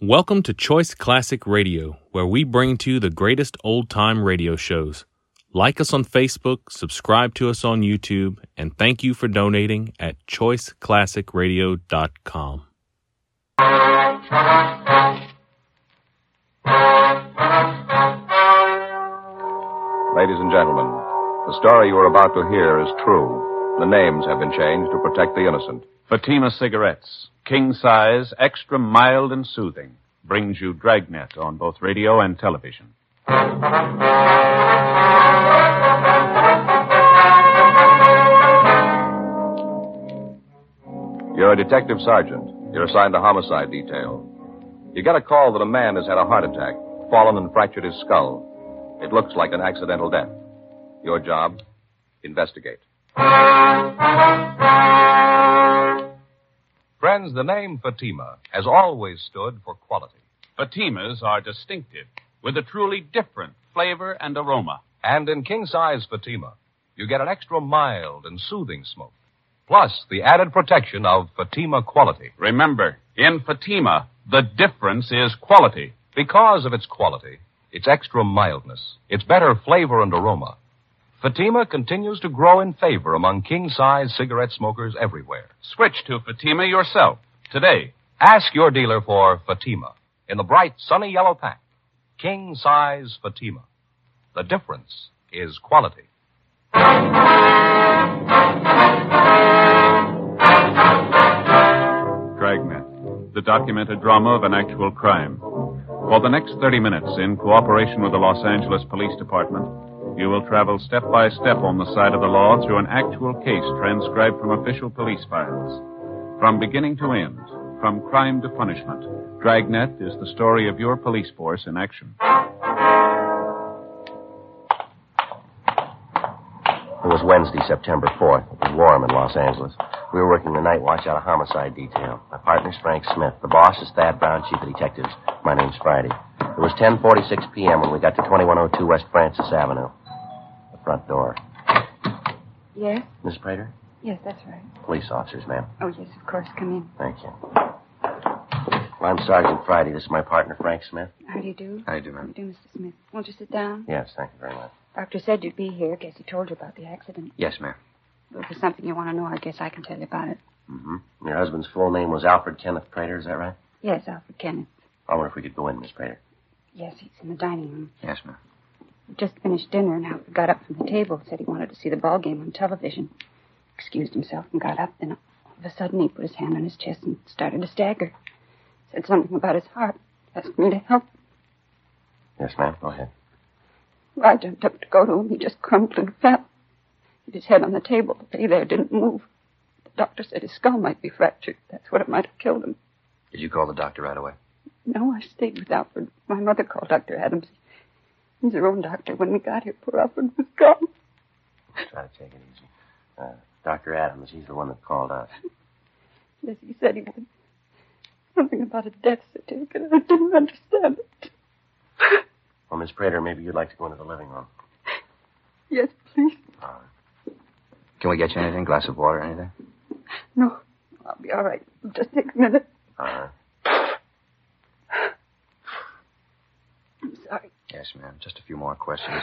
Welcome to Choice Classic Radio, where we bring to you the greatest old time radio shows. Like us on Facebook, subscribe to us on YouTube, and thank you for donating at choiceclassicradio.com. Ladies and gentlemen, the story you are about to hear is true. The names have been changed to protect the innocent. Fatima Cigarettes, king size, extra mild and soothing, brings you Dragnet on both radio and television. You're a detective sergeant. You're assigned to homicide detail. You get a call that a man has had a heart attack, fallen and fractured his skull. It looks like an accidental death. Your job? Investigate. The name Fatima has always stood for quality. Fatimas are distinctive, with a truly different flavor and aroma. And in king size Fatima, you get an extra mild and soothing smoke. Plus the added protection of Fatima quality. Remember, in Fatima, the difference is quality. Because of its quality, its extra mildness, its better flavor and aroma, Fatima continues to grow in favor among king size cigarette smokers everywhere. Switch to Fatima yourself today. Ask your dealer for Fatima in the bright sunny yellow pack. King size Fatima. The difference is quality. Dragnet, the documented drama of an actual crime. For the next 30 minutes, in cooperation with the Los Angeles Police Department, you will travel step by step on the side of the law through an actual case transcribed from official police files. From beginning to end, from crime to punishment, Dragnet is the story of your police force in action. It was Wednesday, September 4th. It was warm in Los Angeles. We were working the night watch out of homicide detail. My partner's Frank Smith. The boss is Thad Brown, chief of detectives. My name's Friday. It was 10:46 p.m. when we got to 2102 West Francis Avenue. The front door. Yes? Miss Prater? Yes, that's right. Police officers, ma'am. Oh, yes, of course. Come in. Thank you. Well, I'm Sergeant Friday. This is my partner, Frank Smith. How do you do? How do you do, How do ma'am? you do, Mr. Smith? Won't you sit down? Yes, thank you very much. Doctor said you'd be here. Guess he told you about the accident. Yes, ma'am. If there's something you want to know, I guess I can tell you about it. Mm-hmm. Your husband's full name was Alfred Kenneth Prater, is that right? Yes, Alfred Kenneth. I wonder if we could go in, Miss Prater. Yes, he's in the dining room. Yes, ma'am. Just finished dinner, and Alfred got up from the table. Said he wanted to see the ball game on television. Excused himself and got up. Then all of a sudden, he put his hand on his chest and started to stagger. Said something about his heart. Asked me to help. Yes, ma'am. Go ahead. I jumped up to go to him. He just crumpled and fell. Hit his head on the table. The lay there didn't move. The doctor said his skull might be fractured. That's what it might have killed him. Did you call the doctor right away? No, I stayed with Alfred. My mother called Dr. Adams. He's her own doctor. When we got here, poor Alfred was gone. Try to take it easy. Uh, Dr. Adams, he's the one that called us. Yes, he said he would. Something about a death certificate. I didn't understand it. Well, Miss Prater, maybe you'd like to go into the living room. Yes, please. All right. Can we get you anything? Glass of water, anything? No, I'll be all right. Just take a minute. All right. I'm sorry. Yes, ma'am. Just a few more questions.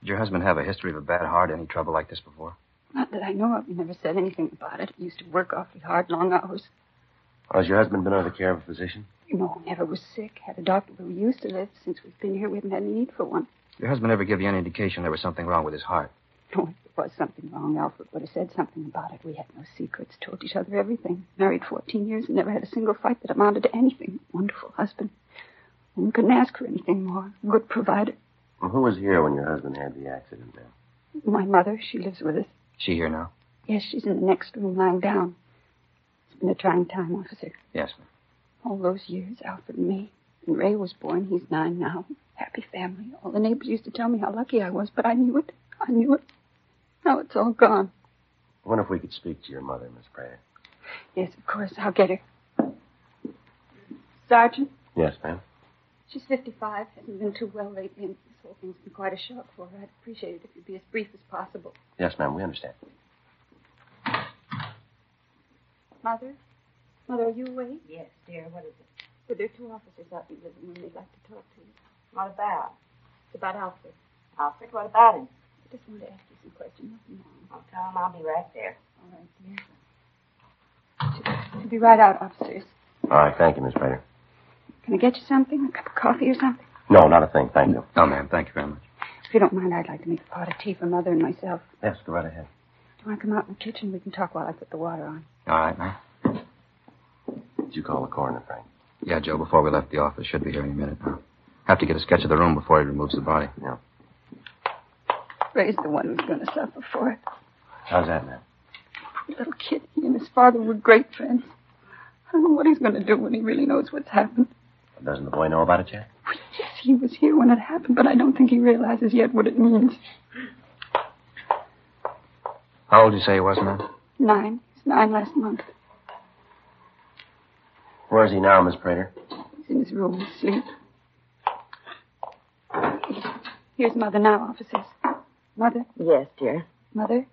Did your husband have a history of a bad heart? Any trouble like this before? Not that I know of. He never said anything about it. He used to work awfully hard, long hours. Well, has your husband been under the care of a physician? No, never was sick. Had a doctor where we used to live. Since we've been here, we haven't had any need for one. Your husband ever give you any indication there was something wrong with his heart? No, if there was something wrong, Alfred would have said something about it. We had no secrets, told each other everything. Married 14 years and never had a single fight that amounted to anything. Wonderful husband. Couldn't ask for anything more. Good provider. Well, who was here when your husband had the accident, ma'am? My mother, she lives with us. She here now? Yes, she's in the next room lying down. It's been a trying time, officer. Yes, ma'am. All those years, Alfred and me. When Ray was born, he's nine now. Happy family. All the neighbors used to tell me how lucky I was, but I knew it. I knew it. Now it's all gone. I wonder if we could speak to your mother, Miss Prater. Yes, of course. I'll get her. Sergeant, Yes, ma'am. She's 55. Hasn't been too well lately, and this whole thing's been quite a shock for her. I'd appreciate it if you'd be as brief as possible. Yes, ma'am. We understand. Mother? Mother, are you awake? Yes, dear. What is it? But there are two officers out in the living room. They'd like to talk to you. What about? It's about Alfred. Alfred, what about him? I just wanted to ask you some questions. Nothing wrong. I'll tell him I'll be right there. All right, dear. She'll be right out, officers. All right, thank you, Miss Prater. Can I get you something? A cup of coffee or something? No, not a thing, thank you. No, ma'am. Thank you very much. If you don't mind, I'd like to make a pot of tea for Mother and myself. Yes, go right ahead. Do you want to come out in the kitchen? We can talk while I put the water on. All right, ma'am. Did you call the coroner, Frank? Yeah, Joe, before we left the office. Should be here any minute now. Have to get a sketch of the room before he removes the body. Yeah. Ray's the one who's going to suffer for it. How's that, ma'am? Poor little kid, he and his father were great friends. I don't know what he's going to do when he really knows what's happened. Doesn't the boy know about it yet? Yes, he was here when it happened, but I don't think he realizes yet what it means. How old did you say he was, ma'am? Nine. He's nine last month. Where is he now, Miss Prater? He's in his room asleep. Here's Mother now, officers. Mother, Yes, dear. Mother,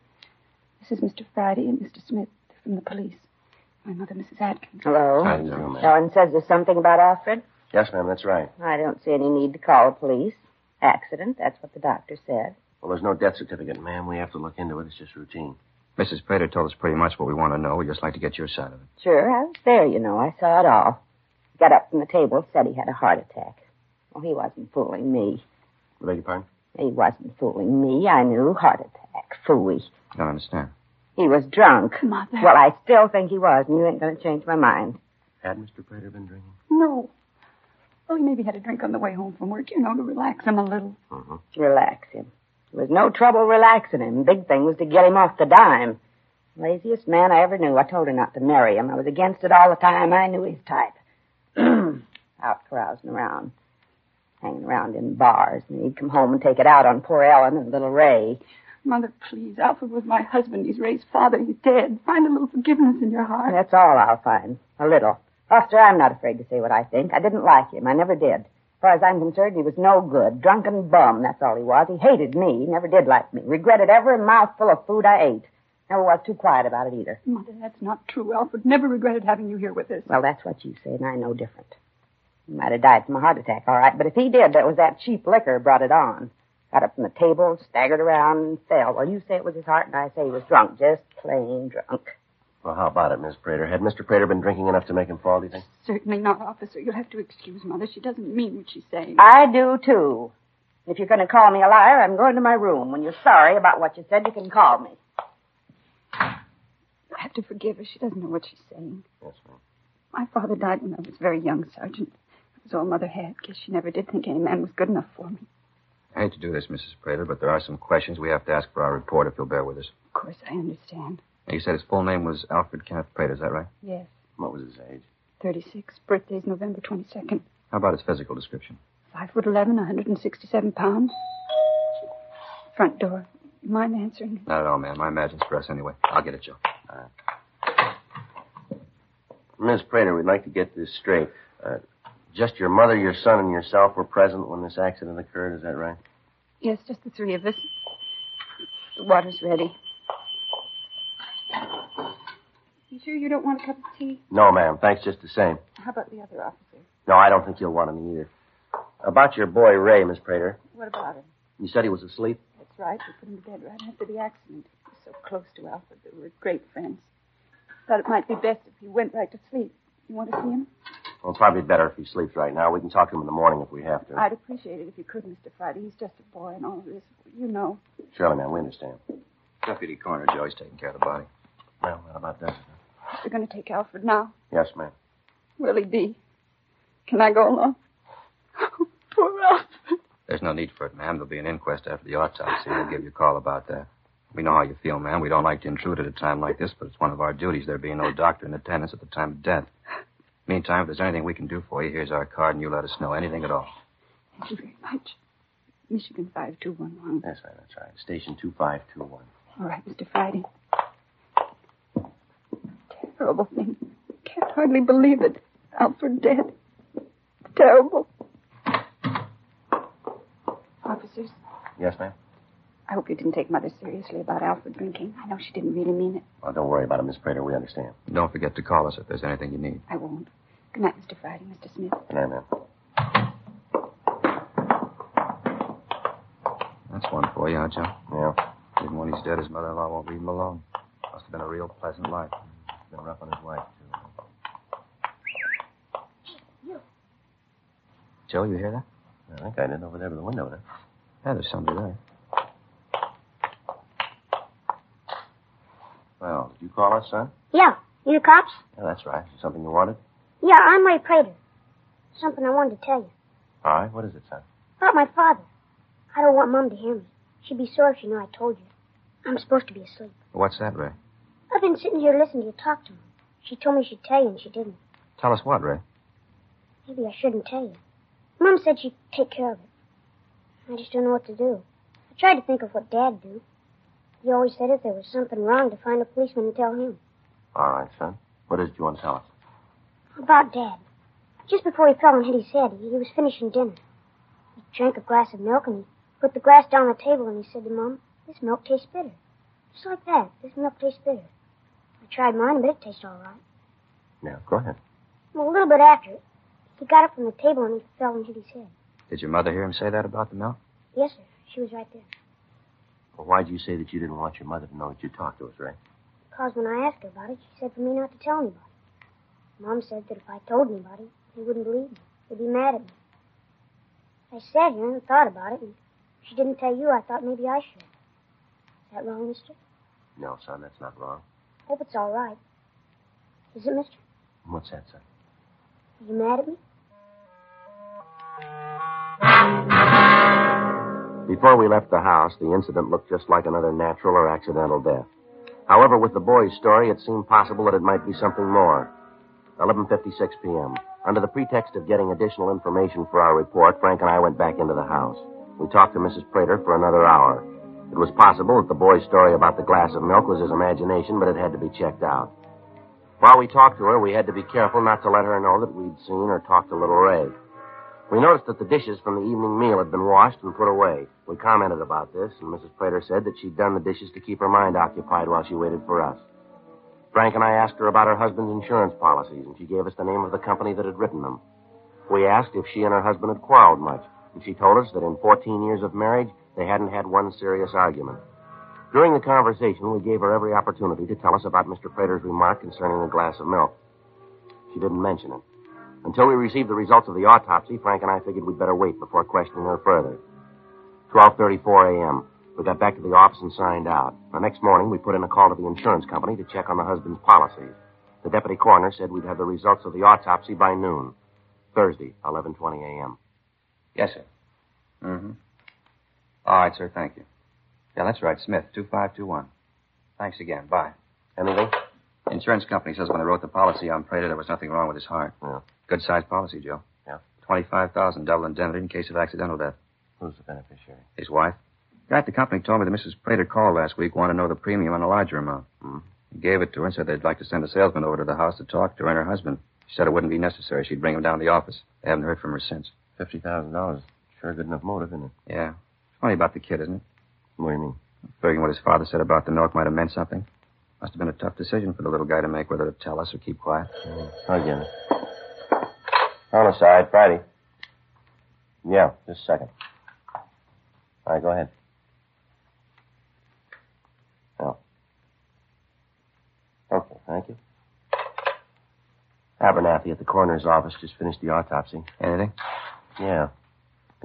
this is Mr. Friday and Mr. Smith from the police. My mother, Mrs. Atkins. Hello. How do ma'am? Ellen says there's something about Alfred. Yes, ma'am, that's right. I don't see any need to call the police. Accident, that's what the doctor said. Well, there's no death certificate, ma'am. We have to look into it. It's just routine. Mrs. Prater told us pretty much what we want to know. We'd just like to get your side of it. Sure, I was there, you know. I saw it all. He got up from the table, said he had a heart attack. Well, he wasn't fooling me. I beg your pardon? He wasn't fooling me. I knew. Heart attack. Phooey. I don't understand. He was drunk. Mother. Well, I still think he was, and you ain't going to change my mind. Had Mr. Prater been drinking? No. Well, he maybe had a drink on the way home from work, you know, to relax him a little. Mm-hmm. Relax him. There was no trouble relaxing him. Big thing was to get him off the dime. Laziest man I ever knew. I told her not to marry him. I was against it all the time. I knew his type. out carousing around, hanging around in bars, and he'd come home and take it out on poor Ellen and little Ray. Mother, please. Alfred was my husband. He's Ray's father. He's dead. Find a little forgiveness in your heart. That's all I'll find. A little. Foster, I'm not afraid to say what I think. I didn't like him. I never did. As far as I'm concerned, he was no good. Drunken bum, that's all he was. He hated me. He never did like me. Regretted every mouthful of food I ate. Never was too quiet about it either. Mother, that's not true. Alfred never regretted having you here with us. Well, that's what you say, and I know different. He might have died from a heart attack, all right, but if he did, that was that cheap liquor brought it on. Got up from the table, staggered around, and fell. Well, you say it was his heart, and I say he was drunk. Just plain drunk. Well, how about it, Miss Prater? Had Mr. Prater been drinking enough to make him fall, do you think? Certainly not, officer. You'll have to excuse Mother. She doesn't mean what she's saying. I do, too. If you're going to call me a liar, I'm going to my room. When you're sorry about what you said, you can call me. You'll have to forgive her. She doesn't know what she's saying. Yes, ma'am. My father died when I was very young, Sergeant. That was all Mother had. Guess she never did think any man was good enough for me. I hate to do this, Mrs. Prater, but there are some questions we have to ask for our report if you'll bear with us. Of course, I understand. Now, you said his full name was Alfred Kenneth Prater, is that right? Yes. What was his age? 36. Birthday's November 22nd. How about his physical description? Five foot eleven, 167 pounds. Front door. Mind answering? Not at all, ma'am. I imagine it's for us anyway. I'll get it, Joe. Miss Prater, we'd like to get this straight. Uh, just your mother, your son, and yourself were present when this accident occurred, is that right? Yes, just the three of us. The water's ready. You sure you don't want a cup of tea? No, ma'am. Thanks just the same. How about the other officer? No, I don't think you'll want any either. About your boy, Ray, Miss Prater. What about him? You said he was asleep? That's right. We put him to bed right after the accident. He was so close to Alfred. that we were great friends. Thought it might be best if he went right to sleep. You want to see him? Well, it's probably better if he sleeps right now. We can talk to him in the morning if we have to. I'd appreciate it if you could, Mr. Friday. He's just a boy and all of this. You know. Surely, ma'am, we understand. Deputy Coroner Joey's taking care of the body. Well, what about that? They're going to take Alfred now. Yes, ma'am. Will he be? Can I go along? Poor Alfred. There's no need for it, ma'am. There'll be an inquest after the autopsy. We'll give you a call about that. We know how you feel, ma'am. We don't like to intrude at a time like this, but it's one of our duties, there being no doctor in attendance at the time of death. Meantime, if there's anything we can do for you, here's our card, and you let us know. Anything at all. Thank you very much. Michigan 5211. That's right, that's right. Station 2521. All right, Mr. Friday. Terrible thing. Can't hardly believe it. Alfred dead. Terrible. Officers, Yes, ma'am? I hope you didn't take Mother seriously about Alfred drinking. I know she didn't really mean it. Well, don't worry about it, Miss Prater. We understand. Don't forget to call us if there's anything you need. I won't. Good night, Mr. Friday, Mr. Smith. Good night, ma'am. That's one for you, huh, Joe? Yeah. Even when he's dead, his mother-in-law won't leave him alone. Must have been a real pleasant life. Been rough on his wife, too. Joe, you hear that? I think I did over there by the window there. Yeah, there's somebody there. Well, did you call us, son? Yeah. You the cops? Yeah, that's right. Is there something you wanted? Yeah, I'm Ray Prater. Something I wanted to tell you. All right. What is it, son? About my father. I don't want Mom to hear me. She'd be sore if she knew I told you. I'm supposed to be asleep. What's that, Ray? I've been sitting here listening to you talk to him. She told me she'd tell you, and she didn't. Tell us what, Ray? Maybe I shouldn't tell you. Mom said she'd take care of it. I just don't know what to do. I tried to think of what Dad'd do. He always said if there was something wrong to find a policeman and tell him. All right, son. What is it you want to tell us? About Dad. Just before he fell and hit his head, he was finishing dinner. He drank a glass of milk and he put the glass down on the table and he said to Mom, This milk tastes bitter. Just like that. This milk tastes bitter. I tried mine, but it tastes all right. Now, go ahead. Well, a little bit after it, he got up from the table and he fell and hit his head. Did your mother hear him say that about the milk? Yes, sir. She was right there. Well, why'd you say that you didn't want your mother to know that you talked to us, Ray? Because when I asked her about it, she said for me not to tell anybody. Mom said that if I told anybody, they wouldn't believe me. They'd be mad at me. I sat here and thought about it, and if she didn't tell you, I thought maybe I should. Is that wrong, mister? No, son, that's not wrong. Hope it's all right. Is it, mister? What's that, son? Are you mad at me? Before we left the house, the incident looked just like another natural or accidental death. However, with the boy's story, it seemed possible that it might be something more. 11:56 p.m. Under the pretext of getting additional information for our report, Frank and I went back into the house. We talked to Mrs. Prater for another hour. It was possible that the boy's story about the glass of milk was his imagination, but it had to be checked out. While we talked to her, we had to be careful not to let her know that we'd seen or talked to little Ray. We noticed that the dishes from the evening meal had been washed and put away. We commented about this, and Mrs. Prater said that she'd done the dishes to keep her mind occupied while she waited for us. Frank and I asked her about her husband's insurance policies, and she gave us the name of the company that had written them. We asked if she and her husband had quarreled much, and she told us that in 14 years of marriage, they hadn't had one serious argument. During the conversation, we gave her every opportunity to tell us about Mr. Prater's remark concerning the glass of milk. She didn't mention it. Until we received the results of the autopsy, Frank and I figured we'd better wait before questioning her further. 12.34 a.m. We got back to the office and signed out. The next morning, we put in a call to the insurance company to check on the husband's policies. The deputy coroner said we'd have the results of the autopsy by noon. Thursday, 11.20 a.m. Yes, sir. Mm-hmm. All right, sir. Thank you. Yeah, that's right. Smith, 2521. Thanks again. Bye. Anything? Insurance company says when they wrote the policy on Prater, there was nothing wrong with his heart. Yeah. Good sized policy, Joe. Yeah. 25000 double indemnity in case of accidental death. Who's the beneficiary? His wife. Guy at the company told me that Mrs. Prater called last week, wanted to know the premium on a larger amount. Hmm. He gave it to her and said they'd like to send a salesman over to the house to talk to her and her husband. She said it wouldn't be necessary. She'd bring him down to the office. They haven't heard from her since. $50,000. Sure good enough motive, isn't it? Yeah. Funny about the kid, isn't it? What do you mean? Figuring what his father said about the milk might have meant something. Must have been a tough decision for the little guy to make whether to tell us or keep quiet. Mm, I get it. Homicide, Friday. Yeah, just a second. All right, go ahead. Oh. Okay, thank you. Abernathy at the coroner's office just finished the autopsy. Anything? Yeah.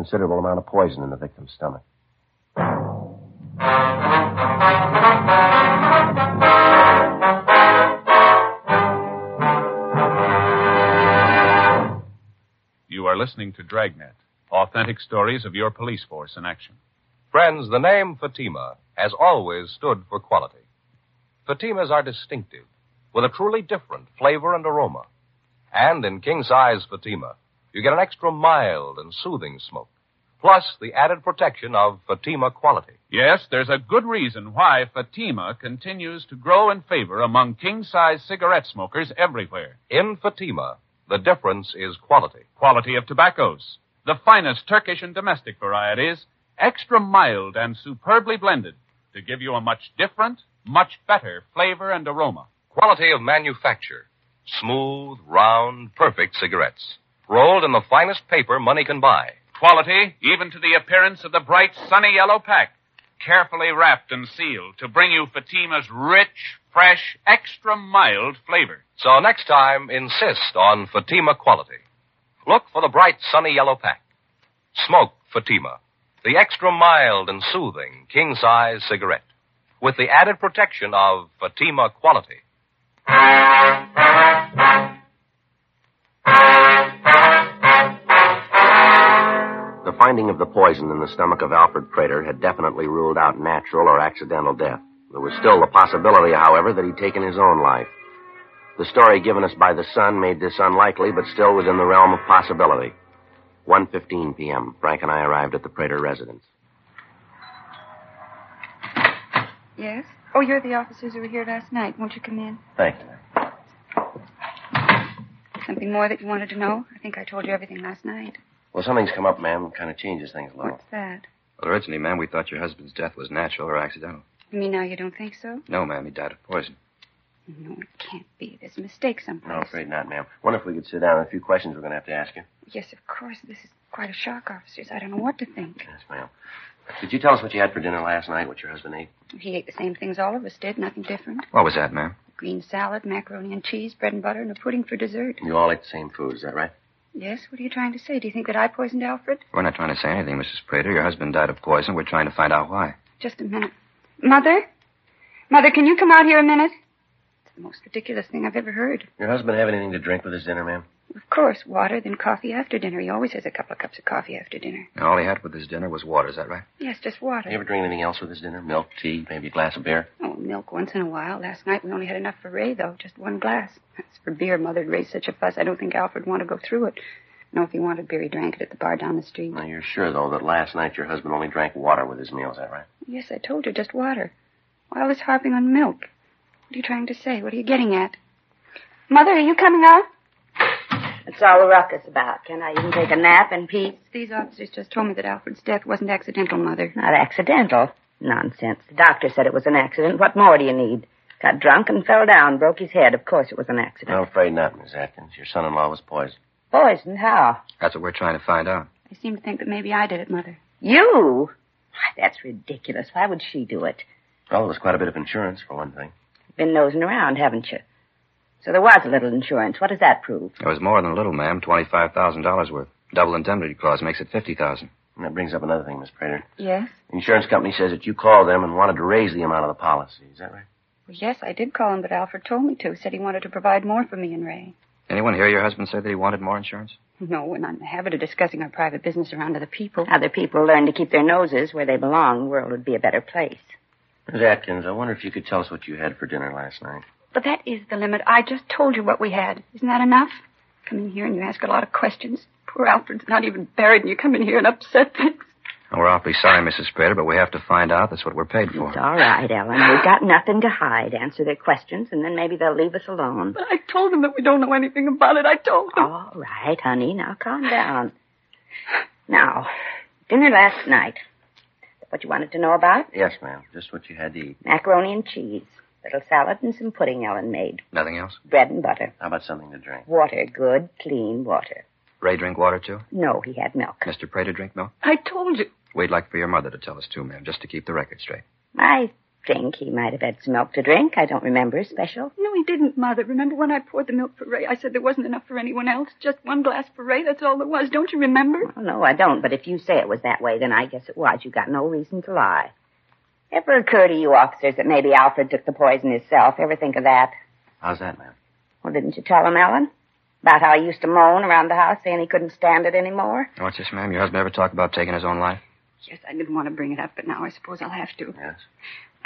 Considerable amount of poison in the victim's stomach. You are listening to Dragnet, authentic stories of your police force in action. Friends, the name Fatima has always stood for quality. Fatimas are distinctive, with a truly different flavor and aroma. And in king size Fatima, you get an extra mild and soothing smoke, plus the added protection of Fatima quality. Yes, there's a good reason why Fatima continues to grow in favor among king size cigarette smokers everywhere. In Fatima, the difference is quality. Quality of tobaccos, the finest Turkish and domestic varieties, extra mild and superbly blended to give you a much different, much better flavor and aroma. Quality of manufacture, smooth, round, perfect cigarettes. Rolled in the finest paper money can buy. Quality, even to the appearance of the bright, sunny yellow pack. Carefully wrapped and sealed to bring you Fatima's rich, fresh, extra mild flavor. So next time, insist on Fatima quality. Look for the bright, sunny yellow pack. Smoke Fatima, the extra mild and soothing king size cigarette, with the added protection of Fatima quality. The finding of the poison in the stomach of Alfred Prater had definitely ruled out natural or accidental death. There was still the possibility, however, that he'd taken his own life. The story given us by the son made this unlikely, but still was in the realm of possibility. 1.15 p.m. Frank and I arrived at the Prater residence. Yes? Oh, you're the officers who were here last night. Won't you come in? Thank you. Something more that you wanted to know? I think I told you everything last night. Well, something's come up, ma'am. Kind of changes things a little. What's that? Well, originally, ma'am, we thought your husband's death was natural or accidental. You mean now you don't think so? No, ma'am, he died of poison. No, it can't be. There's a mistake someplace. No, I'm afraid not, ma'am. Wonder if we could sit down. A few questions we're going to have to ask you. Yes, of course. This is quite a shock, officers. I don't know what to think. Yes, ma'am. Did you tell us what you had for dinner last night, what your husband ate? He ate the same things all of us did, nothing different. What was that, ma'am? Green salad, macaroni and cheese, bread and butter, and a pudding for dessert. You all ate the same food, is that right? Yes, what are you trying to say? Do you think that I poisoned Alfred? We're not trying to say anything, Mrs. Prater. Your husband died of poison. We're trying to find out why. Just a minute. Mother? Mother, can you come out here a minute? The most ridiculous thing I've ever heard. Your husband have anything to drink with his dinner, ma'am? Of course, water, then coffee after dinner. He always has a couple of cups of coffee after dinner. And all he had with his dinner was water, is that right? Yes, just water. You ever drink anything else with his dinner? Milk, tea, maybe a glass of beer? Oh, milk once in a while. Last night we only had enough for Ray, though. Just one glass. As for beer, Mother'd raised such a fuss, I don't think Alfred wanted to go through it. No, if he wanted beer, he drank it at the bar down the street. Now, you're sure, though, that last night your husband only drank water with his meal, is that right? Yes, I told you, just water. Why all this harping on milk? What are you trying to say? What are you getting at? Mother, are you coming out? That's all the ruckus about. Can I even take a nap in peace? These officers just told me that Alfred's death wasn't accidental, Mother. Not accidental. Nonsense. The doctor said it was an accident. What more do you need? Got drunk and fell down, broke his head. Of course it was an accident. I'm afraid not, Miss Atkins. Your son-in-law was poisoned. Poisoned? How? That's what we're trying to find out. They seem to think that maybe I did it, Mother. You? Why, that's ridiculous. Why would she do it? Well, there was quite a bit of insurance, for one thing. Been nosing around, haven't you? So there was a little insurance. What does that prove? It was more than a little, ma'am. Twenty-five thousand dollars worth. Double indemnity clause makes it fifty thousand. And that brings up another thing, Miss Prater. Yes? The insurance company says that you called them and wanted to raise the amount of the policy. Is that right? Well, yes, I did call him, but Alfred told me to. Said he wanted to provide more for me and Ray. Anyone hear your husband say that he wanted more insurance? No, we're not in the habit of discussing our private business around other people. Other people learn to keep their noses where they belong. The world would be a better place. Miss Atkins, I wonder if you could tell us what you had for dinner last night. But that is the limit. I just told you what we had. Isn't that enough? Come in here and you ask a lot of questions. Poor Alfred's not even buried, and you come in here and upset things. Well, we're awfully sorry, Mrs. Prater, but we have to find out. That's what we're paid for. It's all right, Ellen. We've got nothing to hide. Answer their questions, and then maybe they'll leave us alone. But I told them that we don't know anything about it. I told them. All right, honey. Now calm down. Now, dinner last night. What you wanted to know about? Yes, ma'am. Just what you had to eat. Macaroni and cheese. Little salad and some pudding Ellen made. Nothing else? Bread and butter. How about something to drink? Water. Good, clean water. Ray drink water, too? No, he had milk. Mr. Prater drink milk? I told you. We'd like for your mother to tell us, too, ma'am, just to keep the record straight. I think he might have had some milk to drink. I don't remember special. No, he didn't, Mother. Remember when I poured the milk for Ray? I said there wasn't enough for anyone else. Just one glass for Ray. That's all there was. Don't you remember? Well, no, I don't. But if you say it was that way, then I guess it was. You got no reason to lie. Ever occur to you officers that maybe Alfred took the poison himself? Ever think of that? How's that, ma'am? Well, didn't you tell him, Ellen? About how he used to moan around the house saying he couldn't stand it anymore? What's this, ma'am? Your husband ever talk about taking his own life? Yes, I didn't want to bring it up, but now I suppose I'll have to. Yes.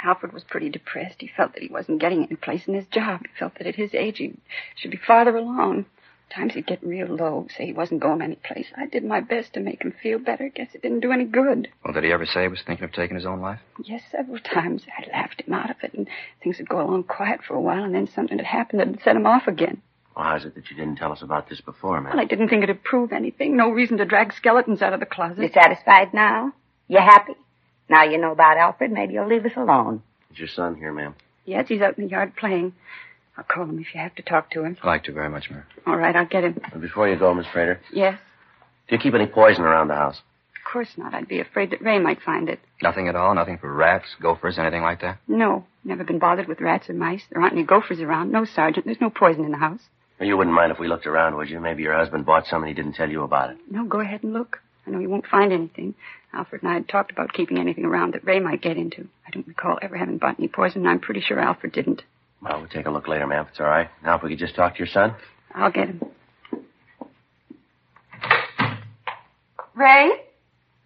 Alfred was pretty depressed. He felt that he wasn't getting any place in his job. He felt that at his age he should be farther along. Times he'd get real low, say he wasn't going any place. I did my best to make him feel better. Guess it didn't do any good. Well, did he ever say he was thinking of taking his own life? Yes, several times. I laughed him out of it, and things would go along quiet for a while, and then something would happen that'd set him off again. Well, how is it that you didn't tell us about this before, ma'am? Well, I didn't think it'd prove anything. No reason to drag skeletons out of the closet. You closet. satisfied now? You happy? Now you know about Alfred, maybe you'll leave us alone. Is your son here, ma'am? Yes, he's out in the yard playing. I'll call him if you have to talk to him. I'd like to very much, ma'am. All right, I'll get him. But before you go, Miss Prater, Yes? do you keep any poison around the house? Of course not. I'd be afraid that Ray might find it. Nothing at all? Nothing for rats, gophers, anything like that? No, never been bothered with rats or mice. There aren't any gophers around. No, Sergeant. There's no poison in the house. Well, you wouldn't mind if we looked around, would you? Maybe your husband bought some and he didn't tell you about it. No, go ahead and look. I know you won't find anything. Alfred and I had talked about keeping anything around that Ray might get into. I don't recall ever having bought any poison, and I'm pretty sure Alfred didn't. Well, we'll take a look later, ma'am, if it's all right. Now, if we could just talk to your son. I'll get him. Ray?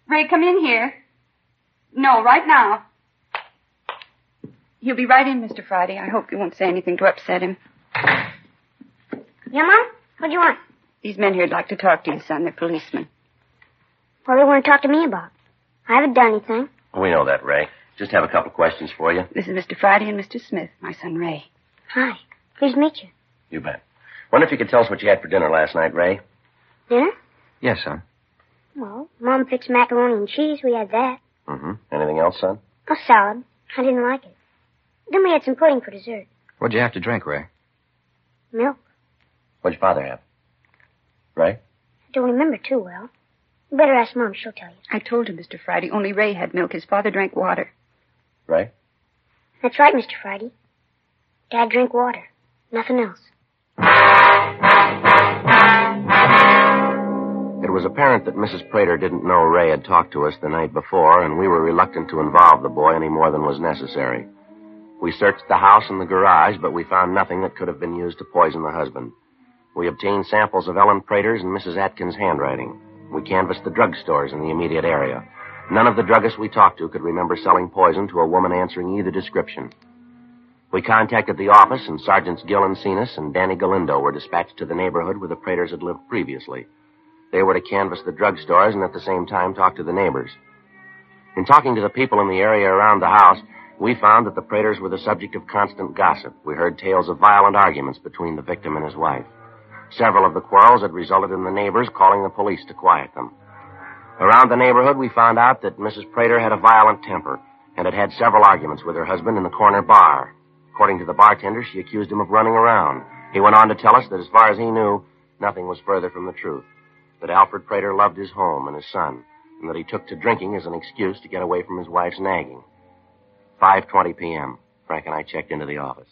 Ray, come in here. No, right now. He'll be right in, Mr. Friday. I hope you won't say anything to upset him. Yeah, Mom? What do you want? These men here'd like to talk to you, son. They're policemen. What do they want to talk to me about? I haven't done anything. We know that, Ray. Just have a couple of questions for you. This is Mr. Friday and Mr. Smith, my son Ray. Hi. Pleased to meet you. You bet. Wonder if you could tell us what you had for dinner last night, Ray? Dinner? Yes, son. Well, Mom fixed macaroni and cheese. We had that. Mm-hmm. Anything else, son? A salad. I didn't like it. Then we had some pudding for dessert. What'd you have to drink, Ray? Milk. What'd your father have? Ray? I don't remember too well. You better ask Mom. She'll tell you. I told him, Mr. Friday, only Ray had milk. His father drank water. Ray? That's right, Mr. Friday. Dad drank water. Nothing else. It was apparent that Mrs. Prater didn't know Ray had talked to us the night before, and we were reluctant to involve the boy any more than was necessary. We searched the house and the garage, but we found nothing that could have been used to poison the husband. We obtained samples of Ellen Prater's and Mrs. Atkins' handwriting. We canvassed the drugstores in the immediate area. None of the druggists we talked to could remember selling poison to a woman answering either description. We contacted the office, and Sergeants Gil and Cenas and Danny Galindo were dispatched to the neighborhood where the Praters had lived previously. They were to canvass the drugstores and at the same time talk to the neighbors. In talking to the people in the area around the house, we found that the Praters were the subject of constant gossip. We heard tales of violent arguments between the victim and his wife. Several of the quarrels had resulted in the neighbors calling the police to quiet them. Around the neighborhood, we found out that Mrs. Prater had a violent temper and had had several arguments with her husband in the corner bar. According to the bartender, she accused him of running around. He went on to tell us that as far as he knew, nothing was further from the truth. That Alfred Prater loved his home and his son, and that he took to drinking as an excuse to get away from his wife's nagging. 5.20 p.m. Frank and I checked into the office.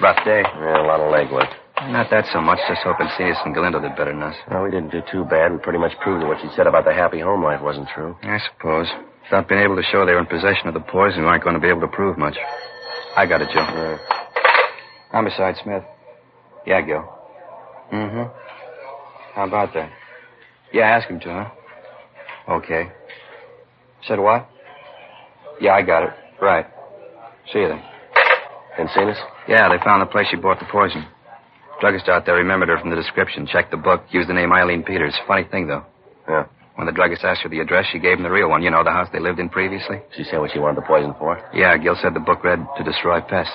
Rough day. Yeah, a lot of leg work. Not that so much. Just hoping Cenas and Galindo did better than us. Well, we didn't do too bad We pretty much proved that what she said about the happy home life wasn't true. I suppose. Without being able to show they were in possession of the poison, we aren't going to be able to prove much. I got it, Joe. I'm beside Smith. Yeah, Gil. Mm-hmm. How about that? Yeah, ask him to, huh? Okay. Said what? Yeah, I got it. Right. See you then. And Cenas? Yeah, they found the place she bought the poison. Druggist out there remembered her from the description, checked the book, used the name Eileen Peters. Funny thing, though. Yeah. When the druggist asked her the address, she gave him the real one. You know, the house they lived in previously? She said what she wanted the poison for? Yeah, Gil said the book read to destroy pests.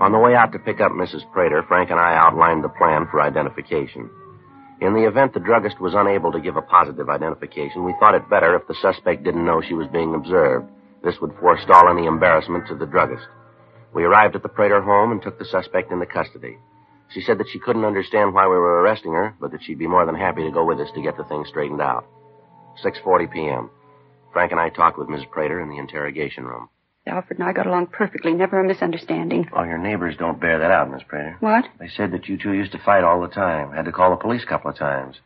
On the way out to pick up Mrs. Prater, Frank and I outlined the plan for identification. In the event the druggist was unable to give a positive identification, we thought it better if the suspect didn't know she was being observed. This would forestall any embarrassment to the druggist. We arrived at the Prater home and took the suspect into custody. She said that she couldn't understand why we were arresting her, but that she'd be more than happy to go with us to get the thing straightened out. 6.40 p.m. Frank and I talked with Mrs. Prater in the interrogation room. Alfred and I got along perfectly, never a misunderstanding. Oh, your neighbors don't bear that out, Miss Prater. What? They said that you two used to fight all the time. Had to call the police a couple of times.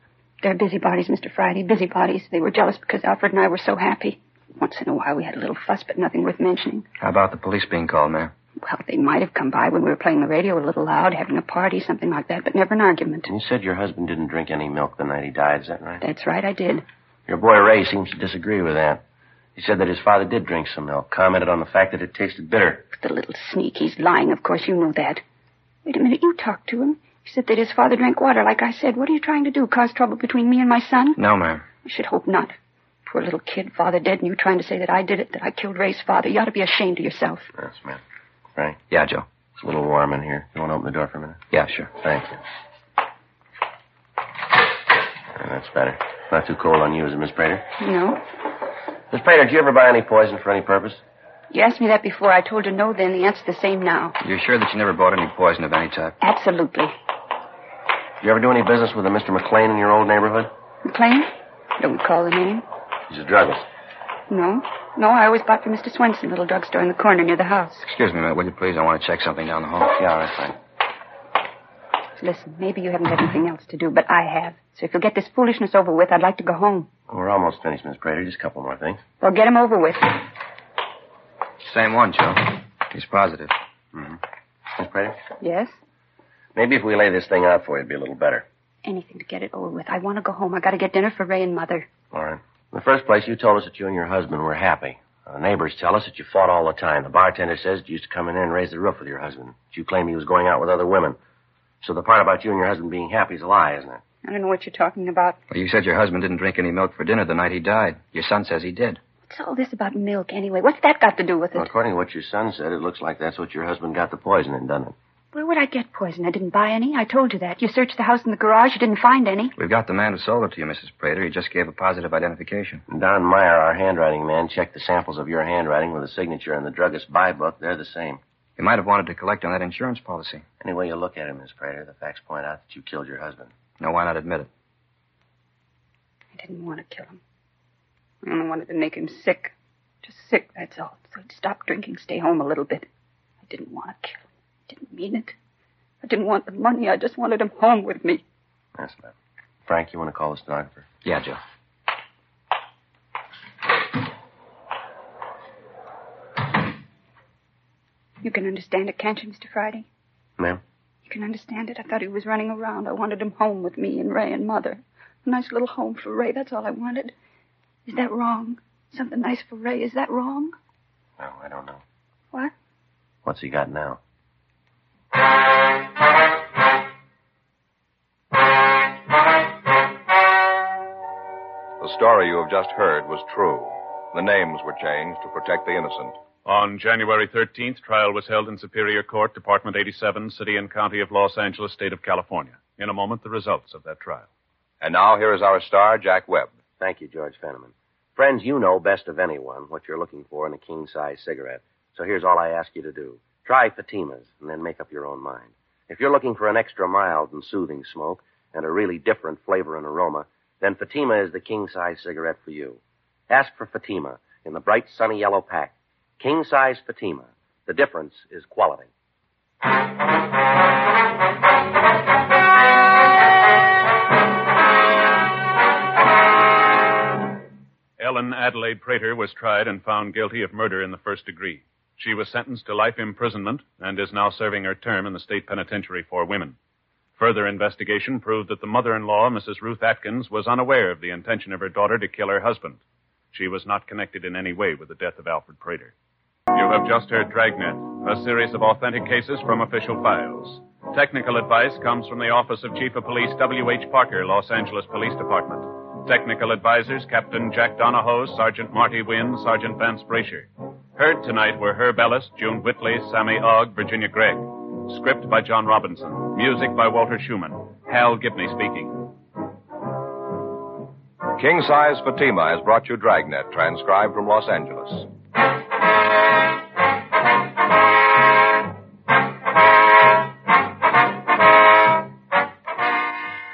They're busybodies, Mr. Friday, busybodies. They were jealous because Alfred and I were so happy. Once in a while we had a little fuss, but nothing worth mentioning. How about the police being called, Mayor? Well, they might have come by when we were playing the radio a little loud, having a party, something like that, but never an argument. And you said your husband didn't drink any milk the night he died, is that right? That's right, I did. Your boy Ray seems to disagree with that. He said that his father did drink some milk, commented on the fact that it tasted bitter. The little sneak, he's lying, of course, you know that. Wait a minute, you talked to him. He said that his father drank water, like I said. What are you trying to do, cause trouble between me and my son? No, ma'am. I should hope not. Poor little kid, father dead, and you trying to say that I did it, that I killed Ray's father. You ought to be ashamed of yourself. Yes, ma'am. Frank, Yeah, Joe. it's a little warm in here. You want to open the door for a minute? Yeah, sure. Thank you. Yeah, that's better. Not too cold on you, is it, Miss Prater? No? Miss Prater, did you ever buy any poison for any purpose? You asked me that before. I told you no then. The answer's the same now. You're sure that you never bought any poison of any type? Absolutely. You ever do any business with a Mr. McLean in your old neighborhood? McLean? Don't recall the name. He's a druggist. No. No, I always bought from Mr. Swenson, little drugstore in the corner near the house. Excuse me a minute, will you please? I want to check something down the hall. Yeah, all right, fine. Listen, maybe you haven't got anything else to do, but I have. So if you'll get this foolishness over with, I'd like to go home. We're almost finished, Miss Prater. Just a couple more things. Well, get 'em over with. Same one, Joe. He's positive. Mm-hmm. Miss Prater? Yes? Maybe if we lay this thing out for you, it'd be a little better. Anything to get it over with. I want to go home. I got to get dinner for Ray and Mother. All right. In the first place, you told us that you and your husband were happy. The neighbors tell us that you fought all the time. The bartender says that you used to come in there and raise the roof with your husband. That you claim he was going out with other women. So the part about you and your husband being happy is a lie, isn't it? I don't know what you're talking about. Well, you said your husband didn't drink any milk for dinner the night he died. Your son says he did. What's all this about milk, anyway? What's that got to do with it? Well, according to what your son said, it looks like that's what your husband got the poison in, doesn't it? Where would I get poison? I didn't buy any. I told you that. You searched the house and the garage. You didn't find any. We've got the man who sold it to you, Mrs. Prater. He just gave a positive identification. Don Meyer, our handwriting man, checked the samples of your handwriting with a signature in the druggist's buy book. They're the same. You might have wanted to collect on that insurance policy. Any way you look at it, Miss Prater, the facts point out that you killed your husband. Now, why not admit it? I didn't want to kill him. I only wanted to make him sick. Just sick, that's all. So he'd stop drinking, stay home a little bit. I didn't want to kill him. I didn't mean it. I didn't want the money. I just wanted him home with me. Yes, ma'am. Frank, you want to call the stenographer? Yeah, Joe. You can understand it, can't you, Mr. Friday? Ma'am? You can understand it. I thought he was running around. I wanted him home with me and Ray and Mother. A nice little home for Ray. That's all I wanted. Is that wrong? Something nice for Ray. Is that wrong? No, I don't know. What? What's he got now? The story you have just heard was true. The names were changed to protect the innocent. On January 13th, trial was held in Superior Court, Department 87, City and County of Los Angeles, State of California. In a moment, the results of that trial. And now here is our star, Jack Webb. Thank you, George Fenneman. Friends, you know best of anyone what you're looking for in a king size cigarette. So here's all I ask you to do. Try Fatima's and then make up your own mind. If you're looking for an extra mild and soothing smoke and a really different flavor and aroma, then Fatima is the king size cigarette for you. Ask for Fatima in the bright sunny yellow pack. King size Fatima. The difference is quality. Ellen Adelaide Prater was tried and found guilty of murder in the first degree. She was sentenced to life imprisonment and is now serving her term in the state penitentiary for women. Further investigation proved that the mother-in-law, Mrs. Ruth Atkins, was unaware of the intention of her daughter to kill her husband. She was not connected in any way with the death of Alfred Prater. You have just heard Dragnet, a series of authentic cases from official files. Technical advice comes from the Office of Chief of Police W.H. Parker, Los Angeles Police Department. Technical advisors Captain Jack Donahoe, Sergeant Marty Wynn, Sergeant Vance Brasher. Heard tonight were Herb Ellis, June Whitley, Sammy Ogg, Virginia Gregg. Script by John Robinson. Music by Walter Schumann. Hal Gibney speaking. King size Fatima has brought you Dragnet, transcribed from Los Angeles.